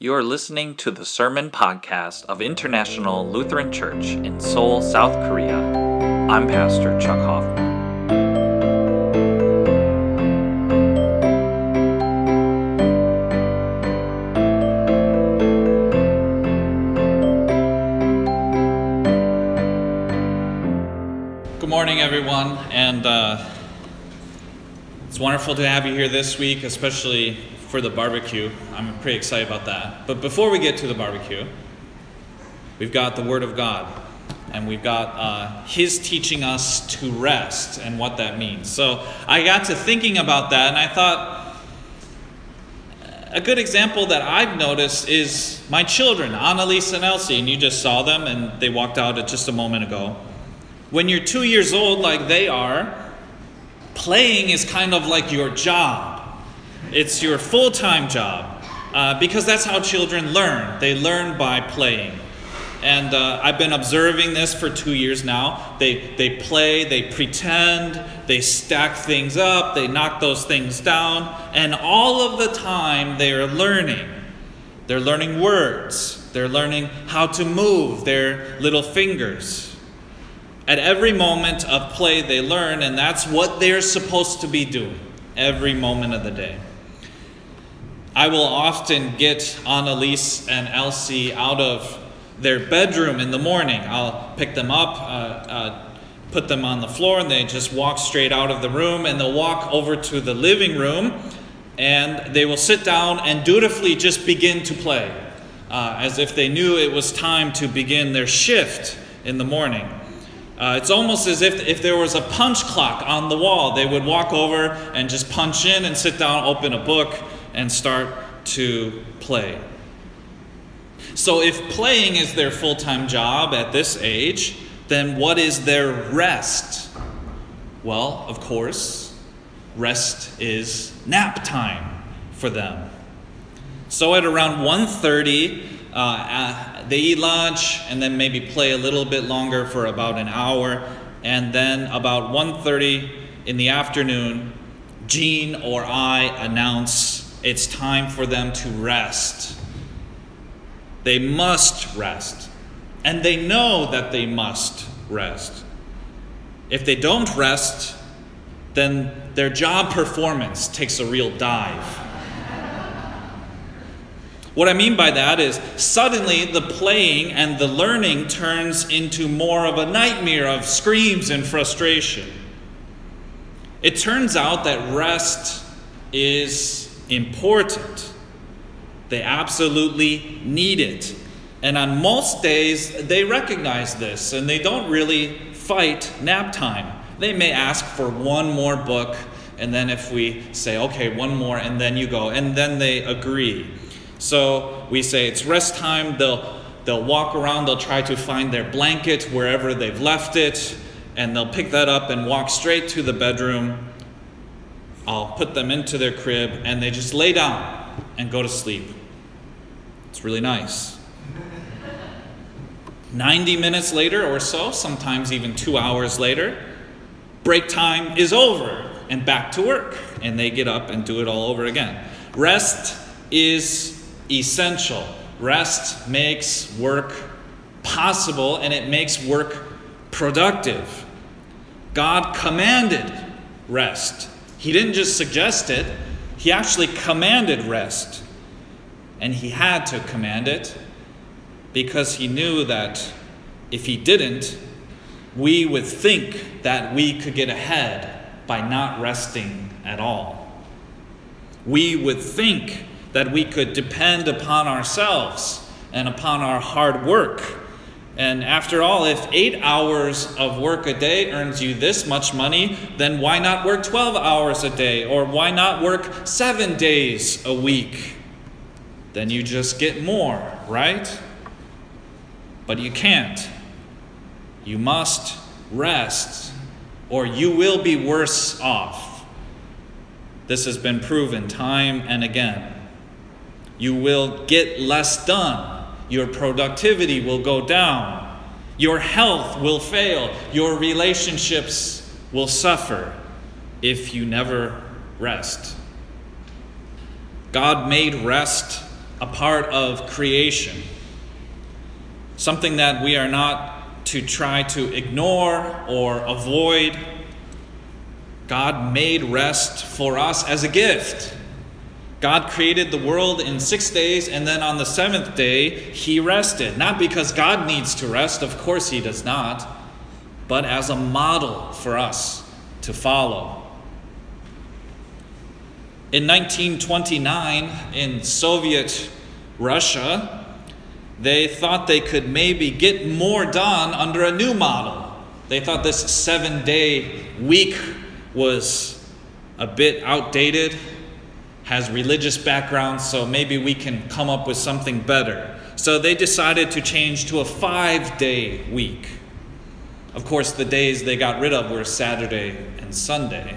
You are listening to the Sermon Podcast of International Lutheran Church in Seoul, South Korea. I'm Pastor Chuck Hoffman. Good morning, everyone, and uh, it's wonderful to have you here this week, especially for the barbecue. I'm pretty excited about that. But before we get to the barbecue, we've got the Word of God, and we've got uh, His teaching us to rest and what that means. So I got to thinking about that, and I thought a good example that I've noticed is my children, Annalise and Elsie, and you just saw them, and they walked out just a moment ago. When you're two years old, like they are, playing is kind of like your job. It's your full time job uh, because that's how children learn. They learn by playing. And uh, I've been observing this for two years now. They, they play, they pretend, they stack things up, they knock those things down, and all of the time they are learning. They're learning words, they're learning how to move their little fingers. At every moment of play, they learn, and that's what they're supposed to be doing every moment of the day. I will often get Annalise and Elsie out of their bedroom in the morning. I'll pick them up, uh, uh, put them on the floor, and they just walk straight out of the room, and they'll walk over to the living room, and they will sit down and dutifully just begin to play, uh, as if they knew it was time to begin their shift in the morning. Uh, it's almost as if if there was a punch clock on the wall, they would walk over and just punch in and sit down, open a book, and start to play. So, if playing is their full time job at this age, then what is their rest? Well, of course, rest is nap time for them. So at around 1:30, uh, they eat lunch and then maybe play a little bit longer for about an hour and then about 1.30 in the afternoon jean or i announce it's time for them to rest. They must rest. And they know that they must rest. If they don't rest then their job performance takes a real dive. What I mean by that is suddenly the playing and the learning turns into more of a nightmare of screams and frustration. It turns out that rest is important. They absolutely need it. And on most days, they recognize this and they don't really fight nap time. They may ask for one more book, and then if we say, okay, one more, and then you go, and then they agree. So we say it's rest time. They'll, they'll walk around, they'll try to find their blanket wherever they've left it, and they'll pick that up and walk straight to the bedroom. I'll put them into their crib, and they just lay down and go to sleep. It's really nice. 90 minutes later or so, sometimes even two hours later, break time is over and back to work. And they get up and do it all over again. Rest is essential. Rest makes work possible and it makes work productive. God commanded rest. He didn't just suggest it, He actually commanded rest. And He had to command it because He knew that if He didn't, we would think that we could get ahead by not resting at all. We would think that we could depend upon ourselves and upon our hard work. And after all, if eight hours of work a day earns you this much money, then why not work 12 hours a day? Or why not work seven days a week? Then you just get more, right? But you can't. You must rest, or you will be worse off. This has been proven time and again. You will get less done. Your productivity will go down. Your health will fail. Your relationships will suffer if you never rest. God made rest a part of creation, something that we are not to try to ignore or avoid. God made rest for us as a gift. God created the world in six days, and then on the seventh day, He rested. Not because God needs to rest, of course He does not, but as a model for us to follow. In 1929, in Soviet Russia, they thought they could maybe get more done under a new model. They thought this seven day week was a bit outdated has religious background, so maybe we can come up with something better. So they decided to change to a five day week. Of course, the days they got rid of were Saturday and Sunday.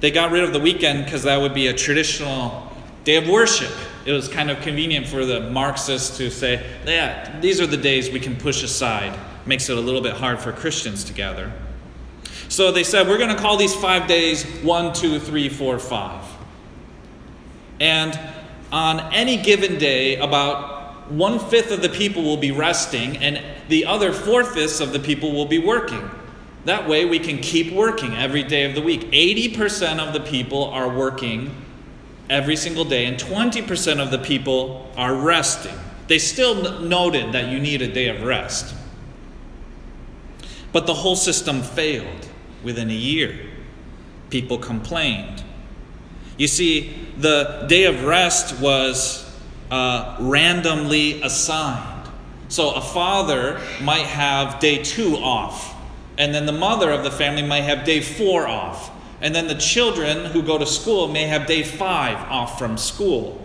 They got rid of the weekend because that would be a traditional day of worship. It was kind of convenient for the Marxists to say, yeah, these are the days we can push aside. Makes it a little bit hard for Christians to gather. So they said, we're going to call these five days one, two, three, four, five. And on any given day, about one fifth of the people will be resting, and the other four fifths of the people will be working. That way, we can keep working every day of the week. 80% of the people are working every single day, and 20% of the people are resting. They still noted that you need a day of rest. But the whole system failed within a year. People complained. You see, the day of rest was uh, randomly assigned. So a father might have day two off, and then the mother of the family might have day four off. And then the children who go to school may have day five off from school.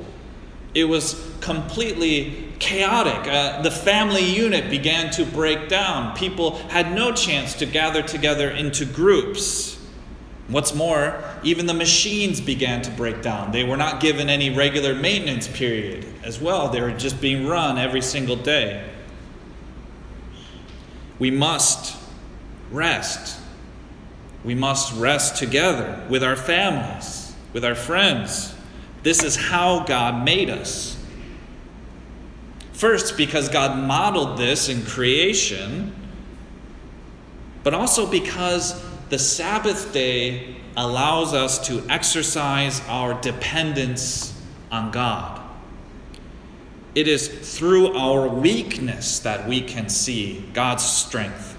It was completely chaotic. Uh, the family unit began to break down. People had no chance to gather together into groups. What's more, even the machines began to break down. They were not given any regular maintenance period as well, they were just being run every single day. We must rest. We must rest together with our families, with our friends. This is how God made us. First, because God modeled this in creation, but also because the Sabbath day allows us to exercise our dependence on God. It is through our weakness that we can see God's strength.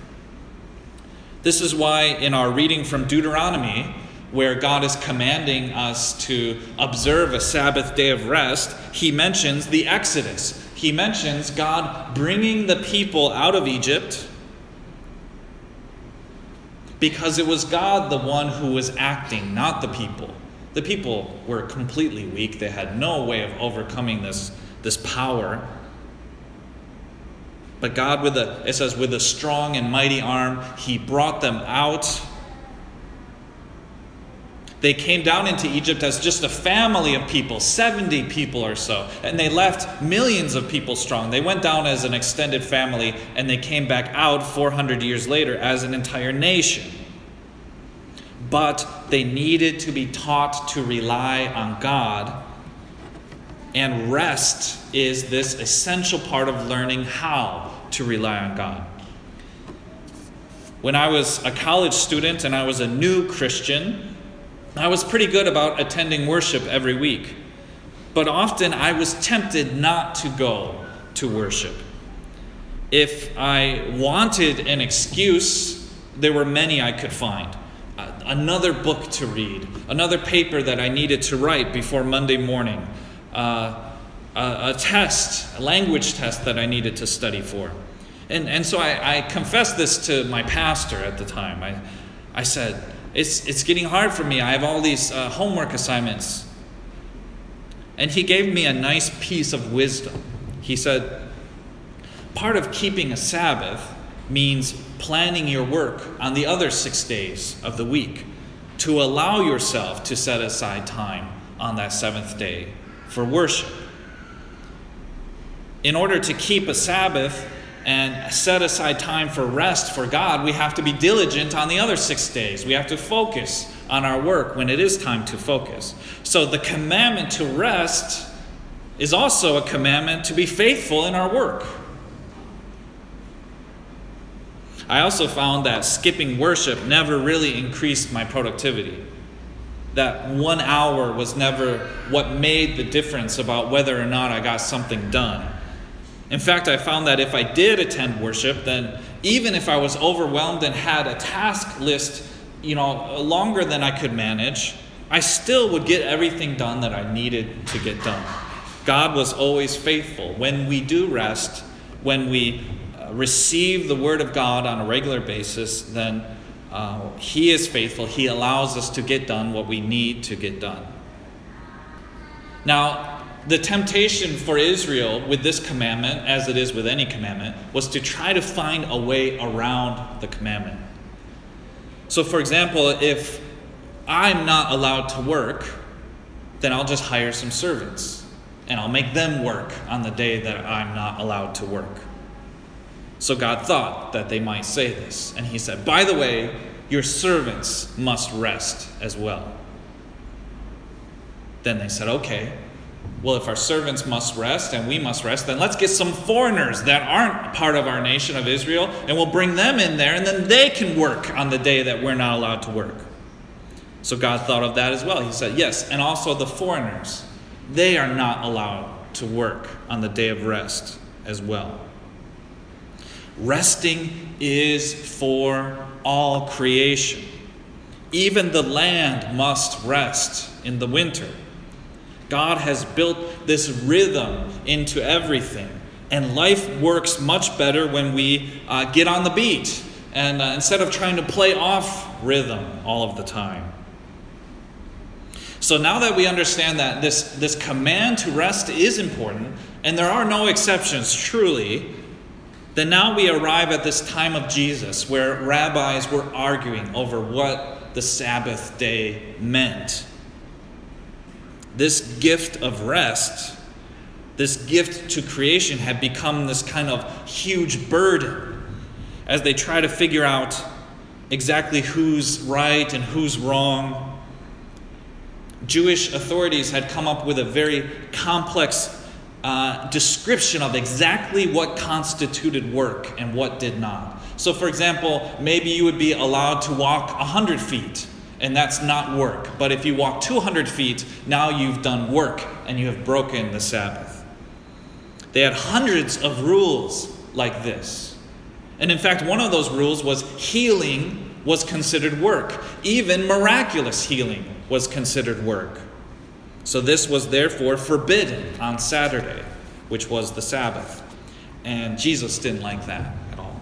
This is why, in our reading from Deuteronomy, where God is commanding us to observe a Sabbath day of rest, he mentions the Exodus he mentions God bringing the people out of Egypt because it was God the one who was acting, not the people. The people were completely weak. They had no way of overcoming this, this power. But God, with a, it says, with a strong and mighty arm, He brought them out they came down into Egypt as just a family of people, 70 people or so, and they left millions of people strong. They went down as an extended family, and they came back out 400 years later as an entire nation. But they needed to be taught to rely on God, and rest is this essential part of learning how to rely on God. When I was a college student and I was a new Christian, I was pretty good about attending worship every week, but often I was tempted not to go to worship. If I wanted an excuse, there were many I could find. Another book to read, another paper that I needed to write before Monday morning, uh, a, a, test, a language test that I needed to study for. And, and so I, I confessed this to my pastor at the time. I, I said, it's, it's getting hard for me. I have all these uh, homework assignments. And he gave me a nice piece of wisdom. He said, Part of keeping a Sabbath means planning your work on the other six days of the week to allow yourself to set aside time on that seventh day for worship. In order to keep a Sabbath and set aside time for rest for God, we have to be diligent on the other six days. We have to focus on our work when it is time to focus. So the commandment to rest is also a commandment to be faithful in our work. I also found that skipping worship never really increased my productivity. That one hour was never what made the difference about whether or not I got something done. In fact, I found that if I did attend worship, then even if I was overwhelmed and had a task list, you know, longer than I could manage, I still would get everything done that I needed to get done. God was always faithful. When we do rest, when we uh, receive the Word of God on a regular basis, then uh, He is faithful. He allows us to get done what we need to get done. Now, the temptation for Israel with this commandment, as it is with any commandment, was to try to find a way around the commandment. So, for example, if I'm not allowed to work, then I'll just hire some servants and I'll make them work on the day that I'm not allowed to work. So God thought that they might say this. And he said, By the way, your servants must rest as well. Then they said, Okay, well, if our servants must rest and we must rest, then let's get some foreigners that aren't part of our nation of Israel and we'll bring them in there and then they can work on the day that we're not allowed to work. So God thought of that as well. He said, Yes, and also the foreigners, they are not allowed to work on the day of rest as well. Resting is for all creation. Even the land must rest in the winter. God has built this rhythm into everything. And life works much better when we uh, get on the beat and uh, instead of trying to play off rhythm all of the time. So now that we understand that this, this command to rest is important, and there are no exceptions truly, then now we arrive at this time of Jesus where rabbis were arguing over what the Sabbath day meant this gift of rest, this gift to creation, had become this kind of huge burden as they try to figure out exactly who's right and who's wrong. Jewish authorities had come up with a very complex uh, description of exactly what constituted work and what did not. So, for example, maybe you would be allowed to walk 100 feet and that's not work. But if you walk 200 feet, now you've done work and you have broken the Sabbath. They had hundreds of rules like this. And in fact, one of those rules was healing was considered work. Even miraculous healing was considered work. So this was therefore forbidden on Saturday, which was the Sabbath. And Jesus didn't like that at all.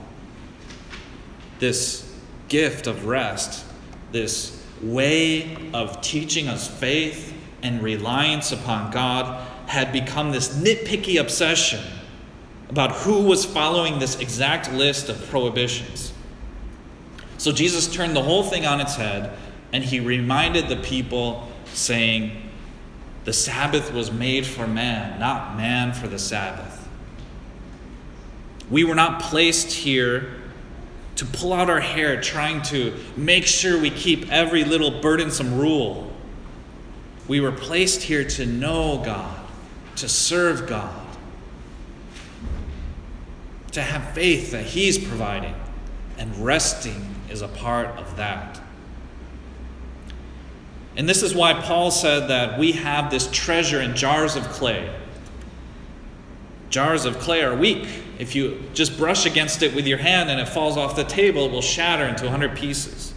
This gift of rest, this way of teaching us faith and reliance upon God had become this nitpicky obsession about who was following this exact list of prohibitions. So Jesus turned the whole thing on its head and he reminded the people, saying, The Sabbath was made for man, not man for the Sabbath. We were not placed here to pull out our hair trying to make sure we keep every little burdensome rule. We were placed here to know God, to serve God, to have faith that He's providing, and resting is a part of that. And this is why Paul said that we have this treasure in jars of clay. Jars of clay are weak, if you just brush against it with your hand and it falls off the table, it will shatter into 100 pieces.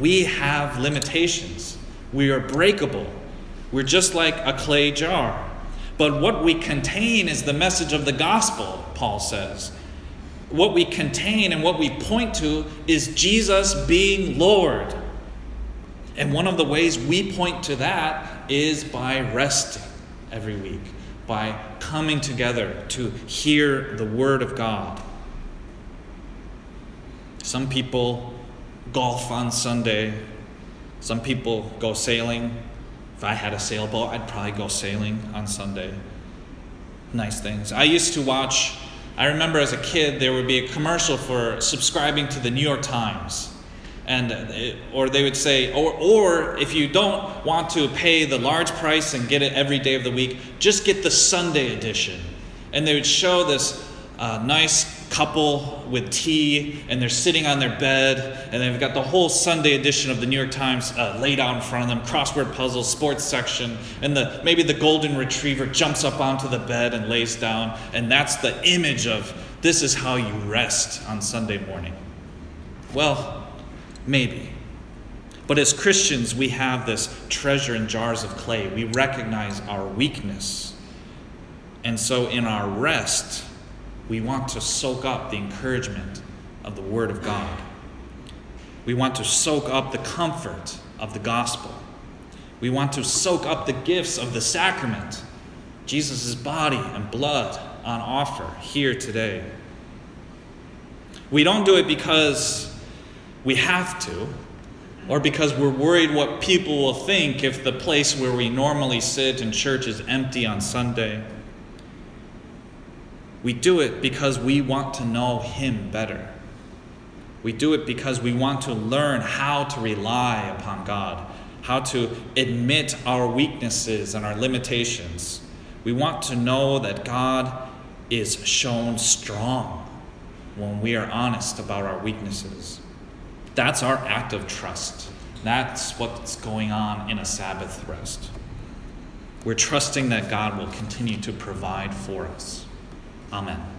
We have limitations. We are breakable. We're just like a clay jar. But what we contain is the message of the gospel, Paul says. What we contain and what we point to is Jesus being Lord. And one of the ways we point to that is by resting every week by coming together to hear the Word of God. Some people golf on Sunday, some people go sailing. If I had a sailboat, I'd probably go sailing on Sunday. Nice things. I used to watch I remember as a kid, there would be a commercial for subscribing to the New York Times. And, it, or they would say, or, or if you don't want to pay the large price and get it every day of the week, just get the Sunday edition. And they would show this uh, nice couple with tea, and they're sitting on their bed, and they've got the whole Sunday edition of the New York Times uh, laid out in front of them, crossword puzzles, sports section, and the maybe the golden retriever jumps up onto the bed and lays down, and that's the image of this is how you rest on Sunday morning. Well, maybe. But as Christians, we have this treasure in jars of clay. We recognize our weakness. And so in our rest, we want to soak up the encouragement of the Word of God. We want to soak up the comfort of the gospel. We want to soak up the gifts of the sacrament, Jesus' body and blood on offer here today. We don't do it because we have to, or because we're worried what people will think if the place where we normally sit in church is empty on Sunday. We do it because we want to know Him better. We do it because we want to learn how to rely upon God, how to admit our weaknesses and our limitations. We want to know that God is shown strong when we are honest about our weaknesses. That's our act of trust. That's what's going on in a Sabbath rest. We're trusting that God will continue to provide for us. Amen.